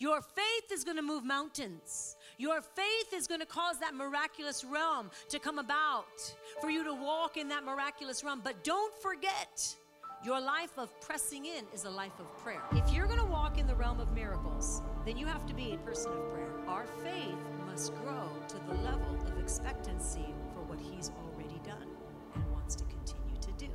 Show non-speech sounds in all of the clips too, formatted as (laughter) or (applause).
Your faith is going to move mountains. Your faith is going to cause that miraculous realm to come about for you to walk in that miraculous realm. But don't forget, your life of pressing in is a life of prayer. If you're going to walk in the realm of miracles, then you have to be a person of prayer. Our faith must grow to the level of expectancy for what He's already done and wants to continue to do.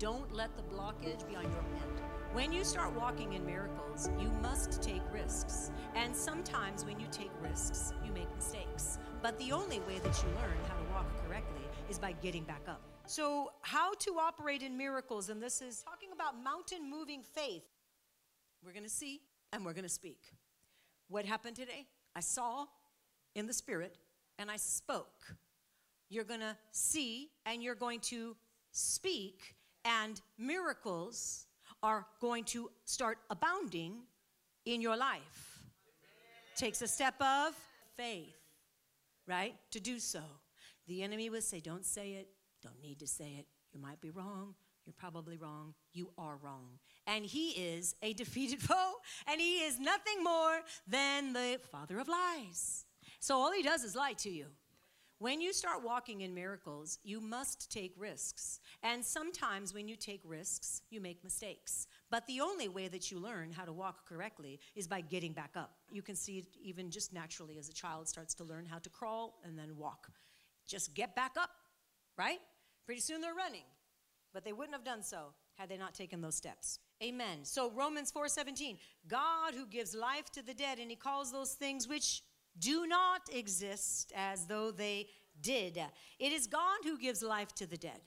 Don't let the blockage be on your end. When you start walking in miracles, you must take risks. And sometimes when you take risks, you make mistakes. But the only way that you learn how to walk correctly is by getting back up. So, how to operate in miracles, and this is talking about mountain moving faith. We're going to see and we're going to speak. What happened today? I saw in the spirit and I spoke. You're going to see and you're going to speak, and miracles are going to start abounding in your life. Takes a step of faith, right? To do so. The enemy will say, Don't say it, don't need to say it. You might be wrong. You're probably wrong. You are wrong. And he is a (laughs) defeated foe, and he is nothing more than the father of lies. So all he does is lie to you. When you start walking in miracles, you must take risks. And sometimes when you take risks, you make mistakes. But the only way that you learn how to walk correctly is by getting back up. You can see it even just naturally as a child starts to learn how to crawl and then walk. Just get back up, right? Pretty soon they're running. But they wouldn't have done so had they not taken those steps. Amen. So Romans 4:17, God who gives life to the dead and he calls those things which do not exist as though they did. It is God who gives life to the dead.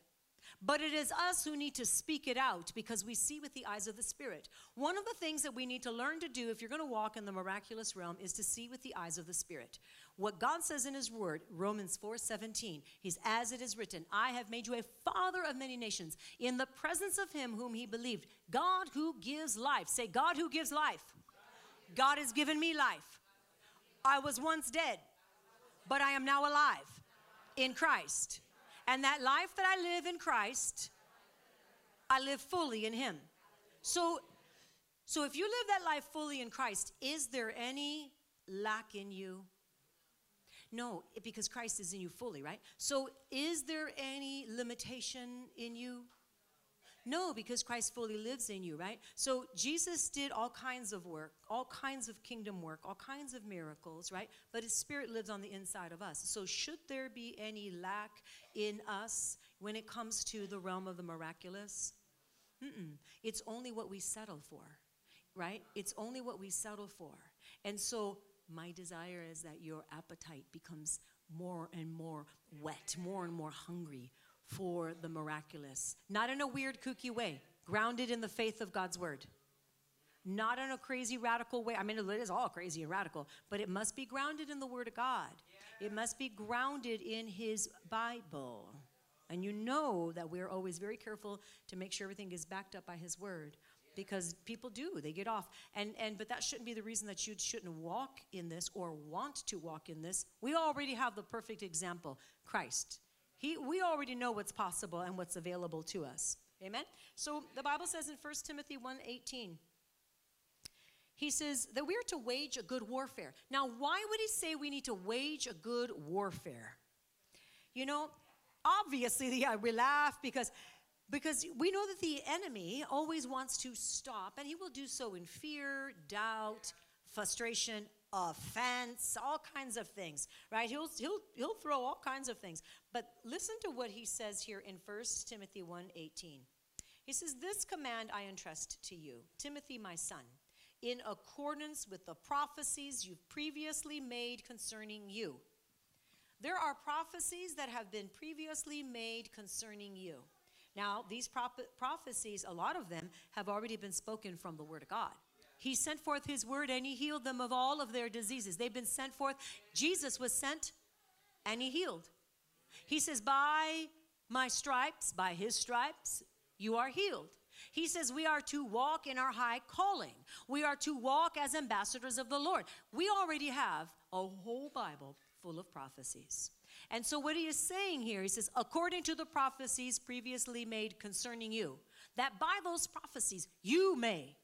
But it is us who need to speak it out because we see with the eyes of the Spirit. One of the things that we need to learn to do if you're going to walk in the miraculous realm is to see with the eyes of the Spirit. What God says in His Word, Romans 4 17, He's as it is written, I have made you a father of many nations in the presence of Him whom He believed. God who gives life. Say, God who gives life. God has given me life. I was once dead, but I am now alive in Christ. And that life that I live in Christ, I live fully in Him. So, so if you live that life fully in Christ, is there any lack in you? No, because Christ is in you fully, right? So is there any limitation in you? No, because Christ fully lives in you, right? So Jesus did all kinds of work, all kinds of kingdom work, all kinds of miracles, right? But his spirit lives on the inside of us. So should there be any lack in us when it comes to the realm of the miraculous? Mm-mm. It's only what we settle for, right? It's only what we settle for. And so my desire is that your appetite becomes more and more whet, more and more hungry for the miraculous. Not in a weird, kooky way, grounded in the faith of God's word. Not in a crazy, radical way. I mean, it is all crazy and radical, but it must be grounded in the word of God. It must be grounded in His Bible. And you know that we're always very careful to make sure everything is backed up by His word because people do they get off and and but that shouldn't be the reason that you shouldn't walk in this or want to walk in this we already have the perfect example christ he, we already know what's possible and what's available to us. Amen? So the Bible says in 1 Timothy 1.18, he says that we are to wage a good warfare. Now, why would he say we need to wage a good warfare? You know, obviously, (laughs) yeah, we laugh because because we know that the enemy always wants to stop, and he will do so in fear, doubt, frustration, offense, all kinds of things, right? He'll, he'll, he'll throw all kinds of things. But listen to what he says here in 1 Timothy 1.18. He says, This command I entrust to you, Timothy, my son, in accordance with the prophecies you've previously made concerning you. There are prophecies that have been previously made concerning you. Now, these prop- prophecies, a lot of them have already been spoken from the Word of God. He sent forth his word and he healed them of all of their diseases. They've been sent forth. Jesus was sent and he healed. He says, By my stripes, by his stripes, you are healed. He says we are to walk in our high calling. We are to walk as ambassadors of the Lord. We already have a whole Bible full of prophecies. And so, what he is saying here, he says, according to the prophecies previously made concerning you, that by those prophecies you may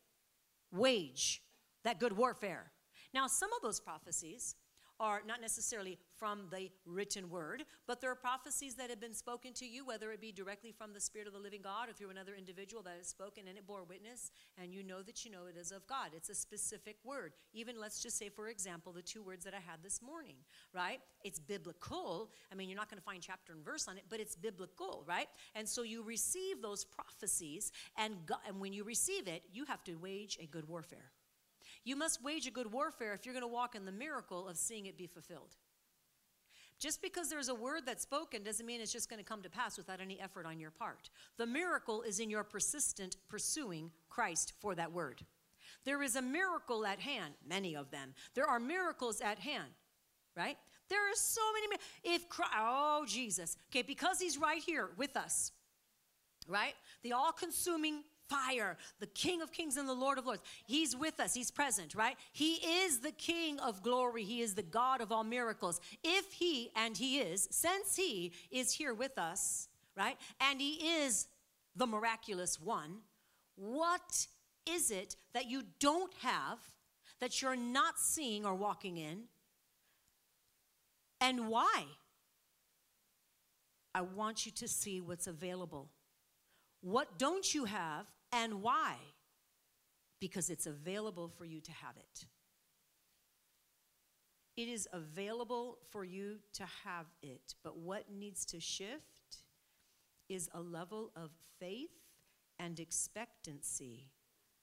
wage that good warfare. Now, some of those prophecies are not necessarily from the written word, but there are prophecies that have been spoken to you, whether it be directly from the Spirit of the living God or through another individual that has spoken and it bore witness, and you know that you know it is of God. It's a specific word. Even let's just say, for example, the two words that I had this morning, right? It's biblical. I mean, you're not going to find chapter and verse on it, but it's biblical, right? And so you receive those prophecies, and, God, and when you receive it, you have to wage a good warfare. You must wage a good warfare if you're going to walk in the miracle of seeing it be fulfilled. Just because there's a word that's spoken doesn't mean it's just going to come to pass without any effort on your part. The miracle is in your persistent pursuing Christ for that word. There is a miracle at hand, many of them. There are miracles at hand, right? There are so many. If Christ, oh Jesus, okay, because He's right here with us, right? The all-consuming fire, the King of Kings and the Lord of Lords. He's with us, He's present, right? He is the King of glory, He is the God of all miracles. If He, and He is, since He is here with us, right, and He is the miraculous one, what is it that you don't have, that you're not seeing or walking in, and why? I want you to see what's available. What don't you have and why? Because it's available for you to have it. It is available for you to have it. But what needs to shift is a level of faith and expectancy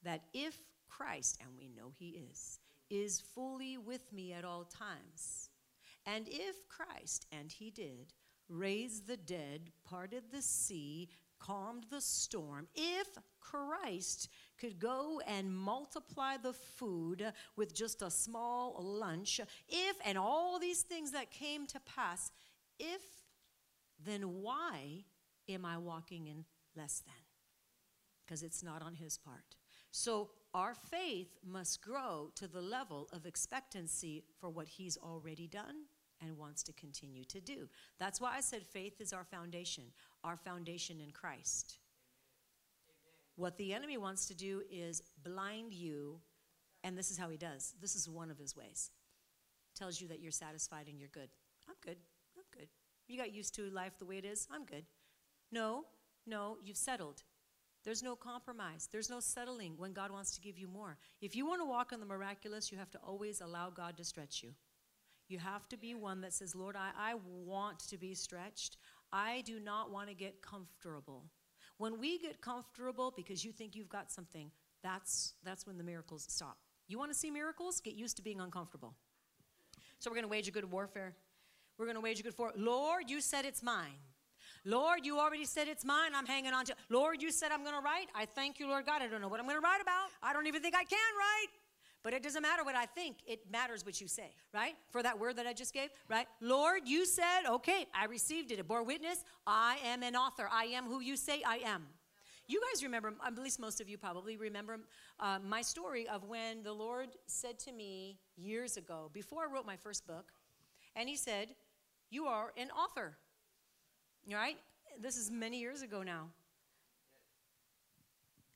that if Christ, and we know He is, is fully with me at all times, and if Christ, and He did, raised the dead, parted the sea, calmed the storm, if Christ could go and multiply the food with just a small lunch, if, and all these things that came to pass, if, then why am I walking in less than? Because it's not on his part. So our faith must grow to the level of expectancy for what he's already done and wants to continue to do. That's why I said faith is our foundation, our foundation in Christ. What the enemy wants to do is blind you, and this is how he does. This is one of his ways. Tells you that you're satisfied and you're good. I'm good. I'm good. You got used to life the way it is. I'm good. No, no, you've settled. There's no compromise. There's no settling when God wants to give you more. If you want to walk in the miraculous, you have to always allow God to stretch you. You have to be one that says, Lord, I, I want to be stretched. I do not want to get comfortable. When we get comfortable because you think you've got something, that's, that's when the miracles stop. You want to see miracles? Get used to being uncomfortable. So we're going to wage a good warfare. We're going to wage a good war. Lord, you said it's mine. Lord, you already said it's mine. I'm hanging on to. Lord, you said I'm going to write. I thank you, Lord God. I don't know what I'm going to write about. I don't even think I can write. But it doesn't matter what I think, it matters what you say, right? For that word that I just gave, right? Lord, you said, okay, I received it. It bore witness. I am an author. I am who you say I am. You guys remember, at least most of you probably remember uh, my story of when the Lord said to me years ago, before I wrote my first book, and He said, You are an author. Right? This is many years ago now.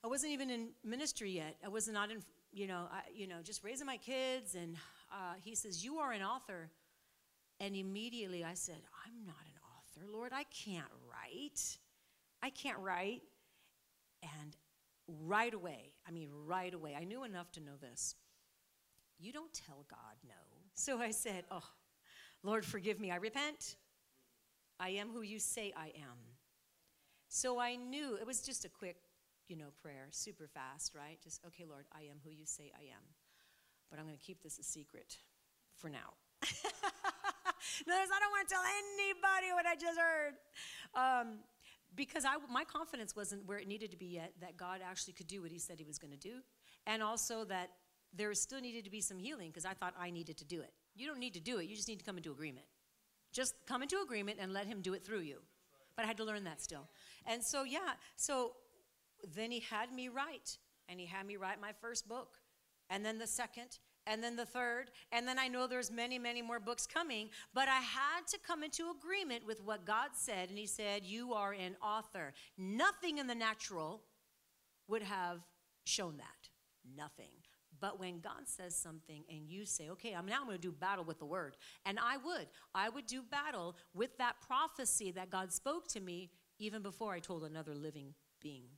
I wasn't even in ministry yet. I was not in you know, I, you know, just raising my kids. And uh, he says, You are an author. And immediately I said, I'm not an author, Lord. I can't write. I can't write. And right away, I mean, right away, I knew enough to know this. You don't tell God no. So I said, Oh, Lord, forgive me. I repent. I am who you say I am. So I knew it was just a quick you know, prayer super fast, right? Just, okay, Lord, I am who you say I am. But I'm going to keep this a secret for now. (laughs) Notice I don't want to tell anybody what I just heard. Um, because I, my confidence wasn't where it needed to be yet, that God actually could do what He said He was going to do. And also that there still needed to be some healing because I thought I needed to do it. You don't need to do it, you just need to come into agreement. Just come into agreement and let Him do it through you. But I had to learn that still. And so, yeah, so then he had me write, and he had me write my first book, and then the second, and then the third, and then I know there's many, many more books coming, but I had to come into agreement with what God said, and he said, You are an author. Nothing in the natural would have shown that. Nothing. But when God says something and you say, okay, I'm now going to do battle with the word, and I would, I would do battle with that prophecy that God spoke to me even before I told another living being.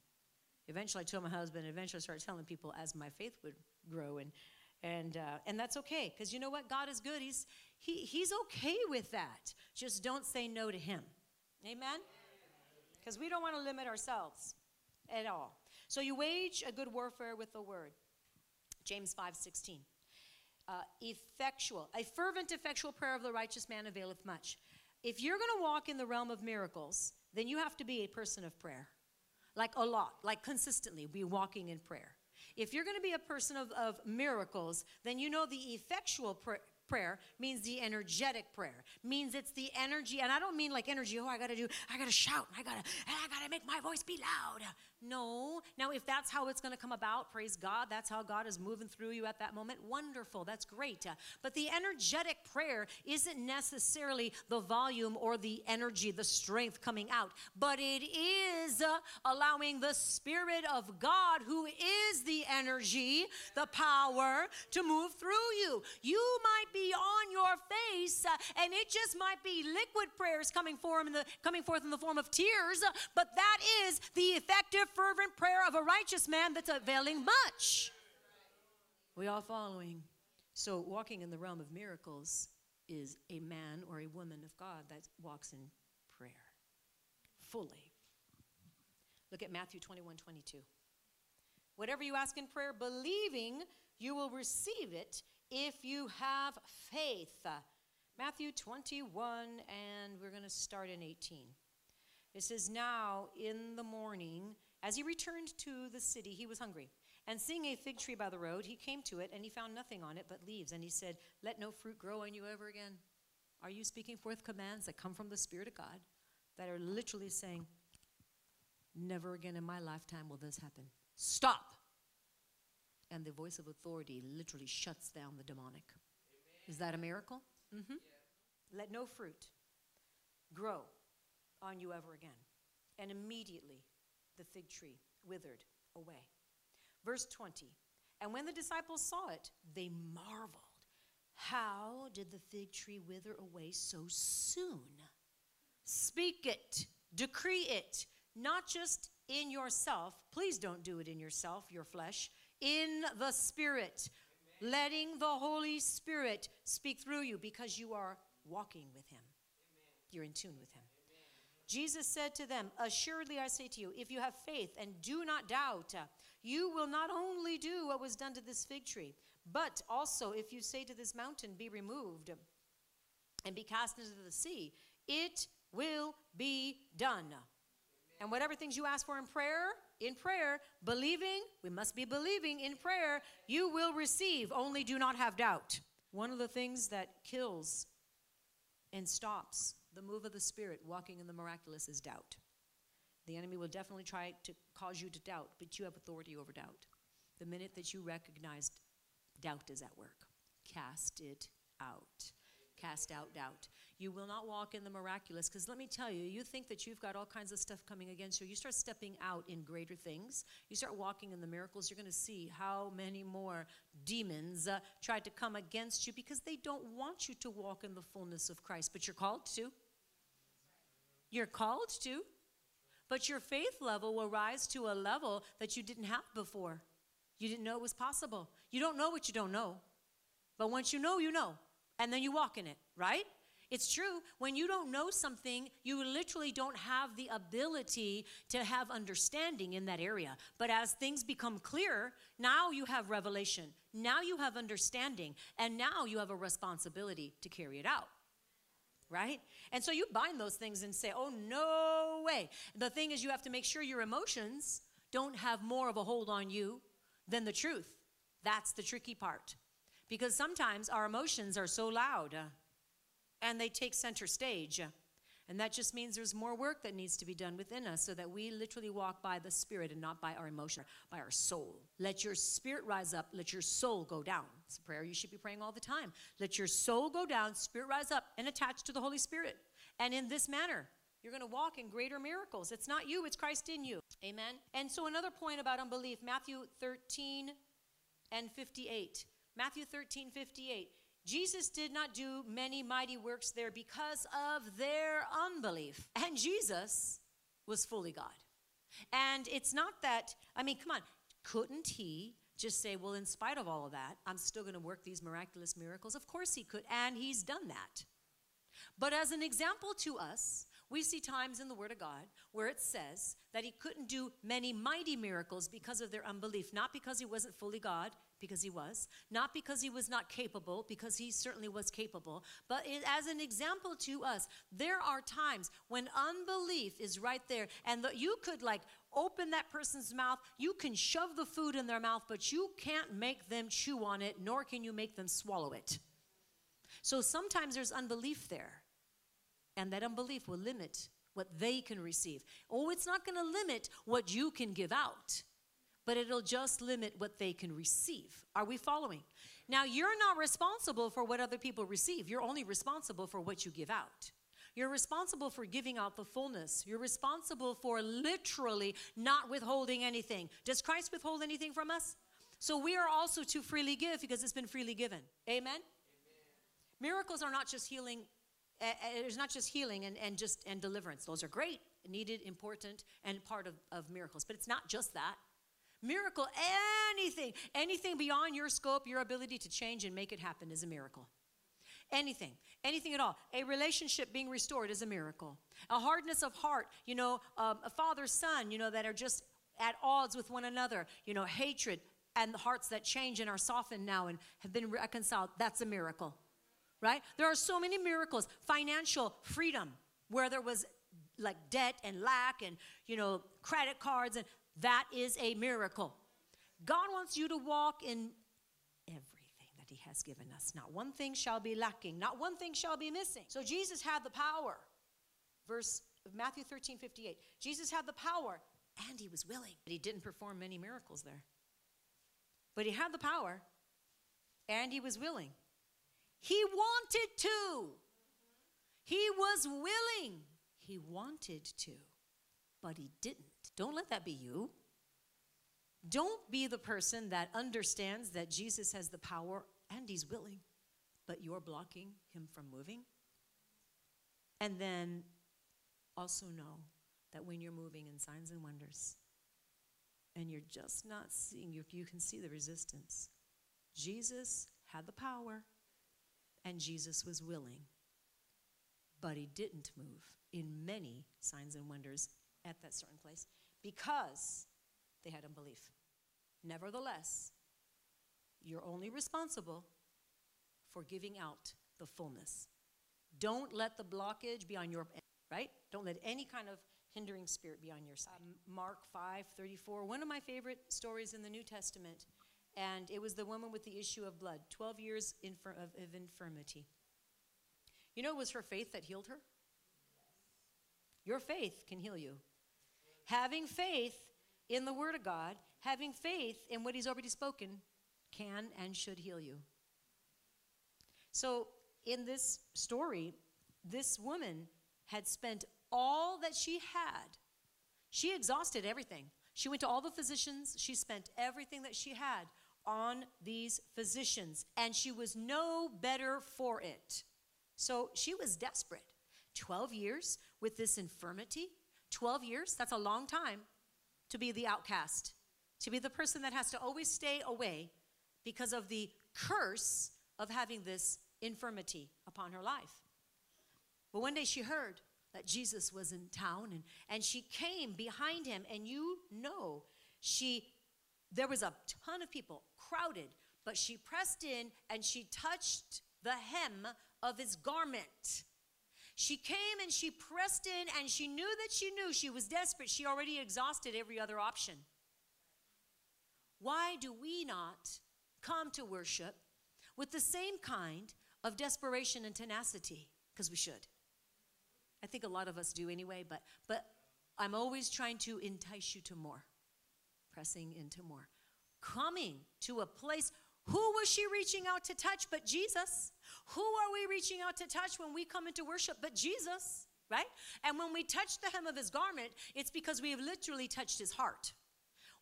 Eventually, I told my husband, eventually, I started telling people as my faith would grow. And, and, uh, and that's okay, because you know what? God is good. He's, he, he's okay with that. Just don't say no to Him. Amen? Because we don't want to limit ourselves at all. So you wage a good warfare with the word. James 5 16. Uh, effectual, a fervent, effectual prayer of the righteous man availeth much. If you're going to walk in the realm of miracles, then you have to be a person of prayer. Like a lot, like consistently be walking in prayer. If you're going to be a person of, of miracles, then you know the effectual prayer prayer means the energetic prayer means it's the energy and i don't mean like energy oh i gotta do i gotta shout i gotta and i gotta make my voice be loud no. Now, if that's how it's to come about, praise God, that's how God is moving through you at that moment. Wonderful. That's great. But the energetic prayer isn't necessarily the volume or the energy, the strength coming out, but it is allowing the Spirit of God, who is the energy, the power, to move through you. You might be on your face, uh, and it just might be liquid prayers coming forth in the coming forth in the form of tears, but that is the effective fervent prayer of a righteous man that's availing much. We all following. So, walking in the realm of miracles is a man or a woman of God that walks in prayer fully. Look at Matthew 21 22. Whatever you ask in prayer, believing you will receive it if you have faith. Matthew 21, and we're going to start in 18. It says, Now in the morning, as he returned to the city, he was hungry. And seeing a fig tree by the road, he came to it, and he found nothing on it but leaves. And he said, Let no fruit grow on you ever again. Are you speaking forth commands that come from the Spirit of God that are literally saying, Never again in my lifetime will this happen? Stop! And the voice of authority literally shuts down the demonic. Amen. Is that a miracle? Mm-hmm. Yeah. Let no fruit grow on you ever again. And immediately the fig tree withered away. Verse 20 And when the disciples saw it, they marveled. How did the fig tree wither away so soon? Speak it, decree it, not just in yourself. Please don't do it in yourself, your flesh, in the Spirit. Amen. Letting the Holy Spirit speak through you because you are walking with Him. Amen. You're in tune with Him. Jesus said to them, Assuredly I say to you, if you have faith and do not doubt, you will not only do what was done to this fig tree, but also if you say to this mountain, Be removed and be cast into the sea, it will be done. And whatever things you ask for in prayer, in prayer, believing, we must be believing in prayer, you will receive. Only do not have doubt. One of the things that kills and stops the move of the Spirit, walking in the miraculous, is doubt. The enemy will definitely try to cause you to doubt, but you have authority over doubt. The minute that you recognize doubt is at work, cast it out. Cast out doubt. You will not walk in the miraculous because let me tell you, you think that you've got all kinds of stuff coming against you. You start stepping out in greater things. You start walking in the miracles. You're going to see how many more demons uh, try to come against you because they don't want you to walk in the fullness of Christ, but you're called to. You're called to, but your faith level will rise to a level that you didn't have before. You didn't know it was possible. You don't know what you don't know. But once you know, you know. And then you walk in it, right? It's true. When you don't know something, you literally don't have the ability to have understanding in that area. But as things become clear, now you have revelation. Now you have understanding. And now you have a responsibility to carry it out right? And so you bind those things and say, oh, no way. The thing is, you have to make sure your emotions don't have more of a hold on you than the truth. That's the tricky part. Because sometimes our emotions are so loud uh, and they take center stage. And that just means there's more work that needs to be done within us so that we literally walk by the Spirit and not by our emotion, by our soul. Let your spirit rise up, let your soul go down. It's a prayer you should be praying all the time. Let your soul go down, spirit rise up, and attach to the Holy Spirit. And in this manner, you're going to walk in greater miracles. It's not you, it's Christ in you. Amen. And so, another point about unbelief Matthew 13 and 58. Matthew 13, 58. Jesus did not do many mighty works there because of their unbelief. And Jesus was fully God. And it's not that, I mean, come on, couldn't he just say, well, in spite of all of that, I'm still going to work these miraculous miracles? Of course he could, and he's done that. But as an example to us, we see times in the Word of God where it says that he couldn't do many mighty miracles because of their unbelief, not because he wasn't fully God, because he was, not because he was not capable, because he certainly was capable, but it, as an example to us, there are times when unbelief is right there, and the, you could like open that person's mouth, you can shove the food in their mouth, but you can't make them chew on it, nor can you make them swallow it. So sometimes there's unbelief there. And that unbelief will limit what they can receive. Oh, it's not going to limit what you can give out, but it'll just limit what they can receive. Are we following? Now, you're not responsible for what other people receive, you're only responsible for what you give out. You're responsible for giving out the fullness. You're responsible for literally not withholding anything. Does Christ withhold anything from us? So we are also to freely give because it's been freely given. Amen? Amen. Miracles are not just healing eh, eh, It's not just healing and, and just and deliverance those are great needed important and part of, of miracles but it's not just that miracle anything anything beyond your scope your ability to change and make it happen is a miracle anything anything at all a relationship being restored is a miracle a hardness of heart you know um, a father son you know that are just at odds with one another you know hatred and hearts that change and are softened now and have been reconciled that's a miracle right? There are so many miracles. Financial freedom, where there was like debt and lack and, you know, credit cards, and that is a miracle. God wants you to walk in everything that He has given us. Not one thing shall be lacking, not one thing shall be missing. So Jesus had the power. Verse Matthew 13 58. Jesus had the power and He was willing, but He didn't perform many miracles there. But He had the power and He was willing. He wanted to. He was willing. He wanted to, but he didn't. Don't let that be you. Don't be the person that understands that Jesus has the power and he's willing, but you're blocking him from moving. And then also know that when you're moving in signs and wonders and you're just not seeing, you, you can see the resistance. Jesus had the power, and Jesus was willing. But he didn't move in many signs and wonders at that certain place because they had unbelief. Nevertheless, you're only responsible for giving out the fullness. Don't let the blockage be on your right? Don't let any kind of hindering spirit be on your side. Um, Mark 5 34, one of my favorite stories in the New Testament and it was the woman with the issue of blood, 12 years infir- of, of infirmity. You know, it was her faith that healed her. Your faith can heal you. Having faith in the Word of God, having faith in what He's already spoken, can and should heal you. So, in this story, this woman had spent all that she had. She exhausted everything. She went to all the physicians. She spent everything that she had on these physicians, and she was no better for it. So she was desperate. 12 years with this infirmity, 12 years, that's a long time to be the outcast, to be the person that has to always stay away because of the curse of having this infirmity upon her life. But one day she heard that Jesus was in town and, and she came behind him, and you know, she there was a ton of people crowded, but she pressed in and she touched the hem of his garment. She came and she pressed in and she knew that she knew she was desperate. She already exhausted every other option. Why do we not come to worship with the same kind of desperation and tenacity? Because we should. I think a lot of us do anyway, but, but I'm always trying to entice you to more pressing into more. Coming to a place, who was she reaching out to touch but Jesus? Who are we reaching out to touch when we come into worship but Jesus? Right? And when we touch the hem of his garment, it's because we have literally touched his heart.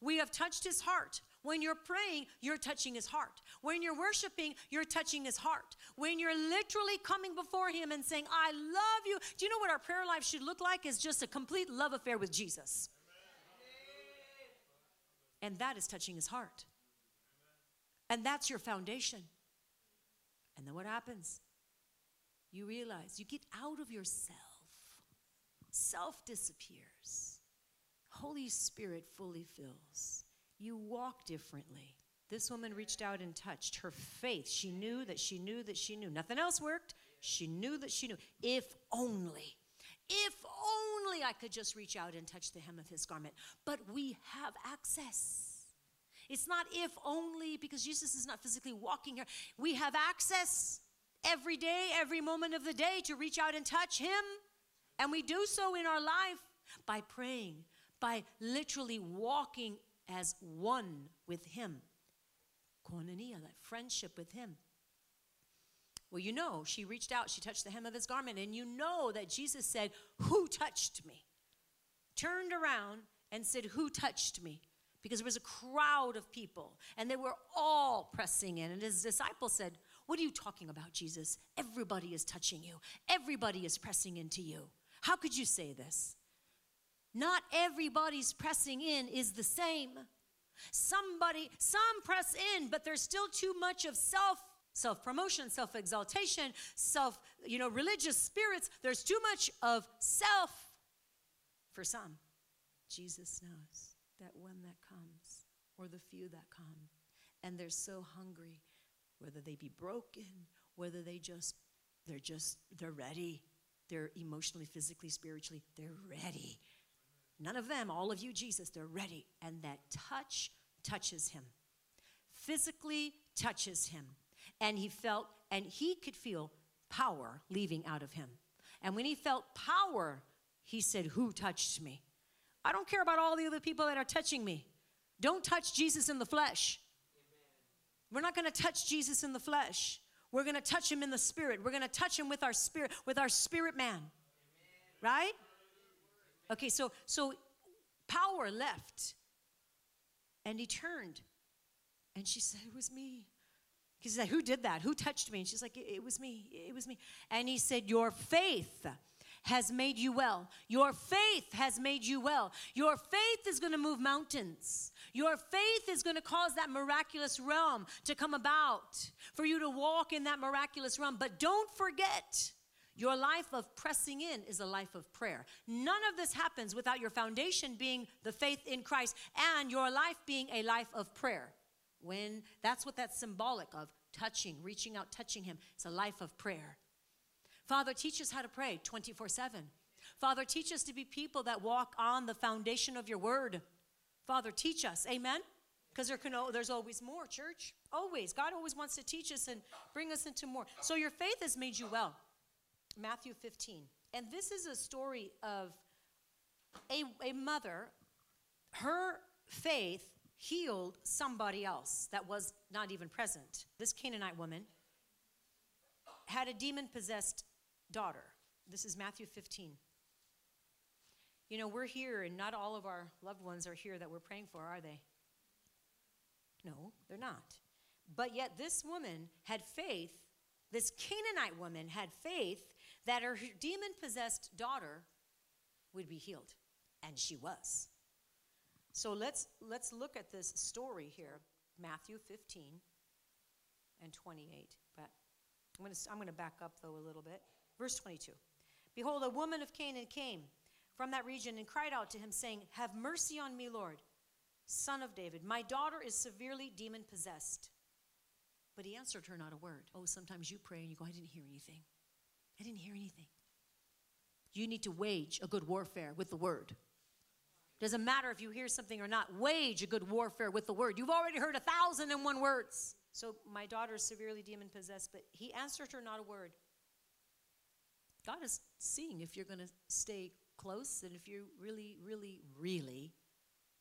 We have touched his heart. When you're praying, you're touching his heart. When you're worshiping, you're touching his heart. When you're literally coming before him and saying, I love you. Do you know what our prayer life should look like? Is just a complete love affair with Jesus. And that is touching his heart. And that's your foundation. And then what happens? You realize you get out of yourself, self disappears, Holy Spirit fully fills. You walk differently. This woman reached out and touched her faith. She knew that she knew that she knew. Nothing else worked. She knew that she knew. If only, if only I could just reach out and touch the hem of his garment. But we have access. It's not if only because Jesus is not physically walking here. We have access every day, every moment of the day to reach out and touch Him. And we do so in our life by praying, by literally walking as one with Him. Koinonia, that friendship with Him. Well, you know, she reached out, she touched the hem of his garment, and you know that Jesus said, Who touched me? Turned around and said, Who touched me? Because there was a crowd of people and they were all pressing in. And his disciples said, What are you talking about, Jesus? Everybody is touching you, everybody is pressing into you. How could you say this? Not everybody's pressing in is the same. Somebody, some press in, but there's still too much of self self promotion, self exaltation, self, you know, religious spirits. There's too much of self for some. Jesus knows that one that comes or the few that come. And they're so hungry whether they be broken whether they just they're just they're ready. They're emotionally physically spiritually they're ready. None of them all of you jesus they're ready. And that touch touches him. Physically touches him. And he felt and he could feel power leaving out of him. And when he felt power he said who touched me I don't care about all the other people that are touching me. Don't touch Jesus in the flesh. We're not going to touch Jesus in the flesh. We're going to touch him in the spirit. We're going to touch him with our spirit, with our spirit man. Right? Okay, so so power left. And he turned. And she said, It was me. He said, Who did that? Who touched me? And she's like, It was me. It was me. And he said, Your faith has made you well. Your faith has made you well. Your faith is going to move mountains. Your faith is going to cause that miraculous realm to come about, for you to walk in that miraculous realm. But don't forget, your life of pressing in is a life of prayer. None of this happens without your foundation being the faith in Christ and your life being a life of prayer. When that's what that's symbolic of touching, reaching out, touching Him. It's a life of prayer. Father, teach us how to pray 24 7. Father, teach us to be people that walk on the foundation of your word. Father, teach us. Amen? Because there can, there's always more, church. Always. God always wants to teach us and bring us into more. So your faith has made you well. Matthew 15. And this is a story of a, a mother. Her faith healed somebody else that was not even present. This Canaanite woman had a demon possessed daughter. This is Matthew 15. You know, we're here, and not all of our loved ones are here that we're praying for, are they? No, they're not. But yet, this woman had faith, this Canaanite woman had faith that her demon possessed daughter would be healed. And she was. So let's, let's look at this story here Matthew 15 and 28. But I'm going to I'm going to back up, though, a little bit. Verse 22 Behold, a woman of Canaan came from that region and cried out to him, saying, Have mercy on me, Lord, son of David. My daughter is severely demon possessed. But he answered her not a word. Oh, sometimes you pray and you go, I didn't hear anything. I didn't hear anything. You need to wage a good warfare with the word. Doesn't matter if you hear something or not, wage a good warfare with the word. You've already heard a thousand and one words. So my daughter is severely demon possessed, but he answered her not a word. God is seeing if you're going to stay close and if you really, really, really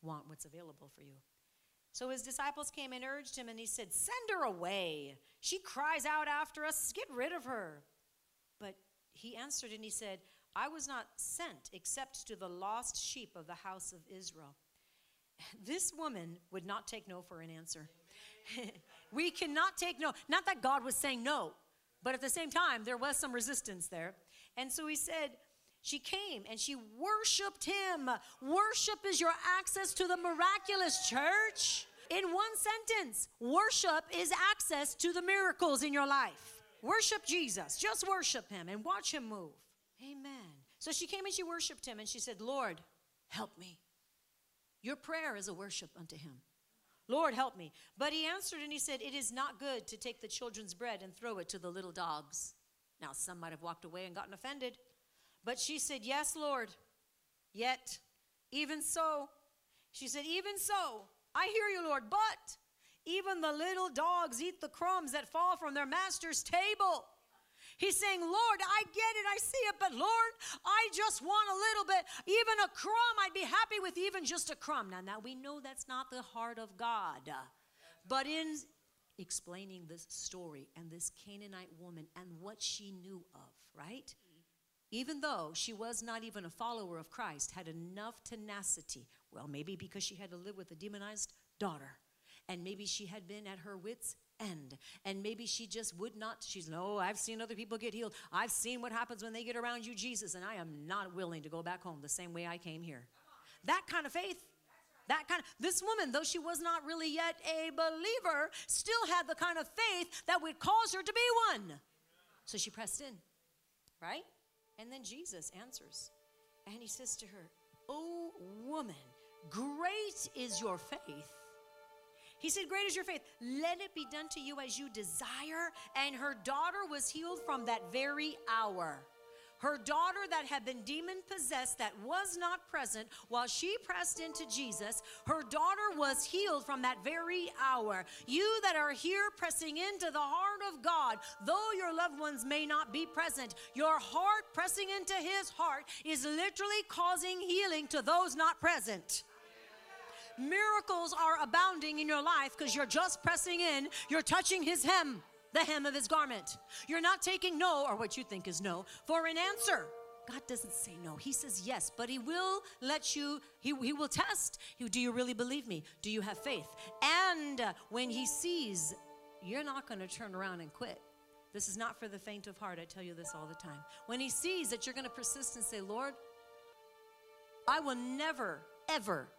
want what's available for you. So his disciples came and urged him, and he said, Send her away. She cries out after us. Get rid of her. But he answered and he said, I was not sent except to the lost sheep of the house of Israel. (laughs) This woman would not take no for an answer. (laughs) we cannot take no. Not that God was saying no, but at the same time, there was some resistance there. And so he said, she came and she worshiped him. Worship is your access to the miraculous, church. In one sentence, worship is access to the miracles in your life. Worship Jesus. Just worship him and watch him move. Amen. So she came and she worshiped him and she said, Lord, help me. Your prayer is a worship unto him. Lord, help me. But he answered and he said, It is not good to take the children's bread and throw it to the little dogs. Now, some might have walked away and gotten offended. But she said, Yes, Lord. Yet, even so, she said, Even so, I hear you, Lord, but even the little dogs eat the crumbs that fall from their master's table. He's saying, Lord, I get it, I see it, but Lord, I just want a little bit, even a crumb. I'd be happy with even just a crumb. Now, now we know that's not the heart of God. But in explaining this story and this Canaanite woman and what she knew of, right? Even though she was not even a follower of Christ, had enough tenacity. Well, maybe because she had to live with a demonized daughter, and maybe she had been at her wits' end. And maybe she just would not. She's, no, I've seen other people get healed. I've seen what happens when they get around you, Jesus, and I am not willing to go back home the same way I came here. That kind of faith. That kind of, this woman, though she was not really yet a believer, still had the kind of faith that would cause her to be one. So she pressed in, right? And then Jesus answers, and he says to her, Oh, woman, great is your faith he said, Great is your faith. Let it be done to you as you desire. And her daughter was healed from that very hour. Her daughter that had been demon possessed, that was not present while she pressed into Jesus, her daughter was healed from that very hour. You that are here pressing into the heart of God, though your loved ones may not be present, your heart pressing into his heart is literally causing healing to those not present. Miracles are abounding in your life because you're just pressing in, you're touching his hem, the hem of his garment. You're not taking no, or what you think is no, for an answer. God doesn't say no. He says yes, but He will let you, He, he will test you. Do you really believe me? Do you have faith? And when He sees you're not going to turn around and quit, this is not for the faint of heart. I tell you this all the time. When He sees that you're going to persist and say, Lord, I will never, ever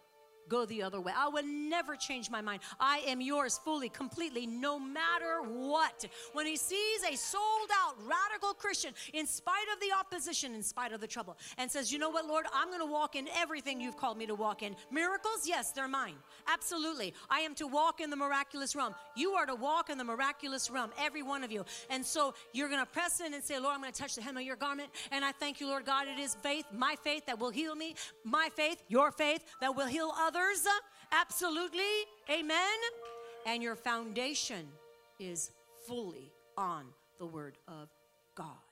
go the other way. I will never change my mind. I am yours fully, completely, no matter what. When he sees a sold out radical Christian, in spite of the opposition, in spite of the trouble, and says, You know what, Lord, I'm going to walk in everything you've called me to walk in. Miracles, yes, they're mine. Absolutely. I am to walk in the miraculous realm. You are to walk in the miraculous realm, every one of you. And so you're going to press in and say, Lord, I'm going to touch the hem of your garment. And I thank you, Lord God, it is faith, my faith that will heal me, my faith, your faith that will heal others others? Absolutely. Amen. And your foundation is fully on the Word of God.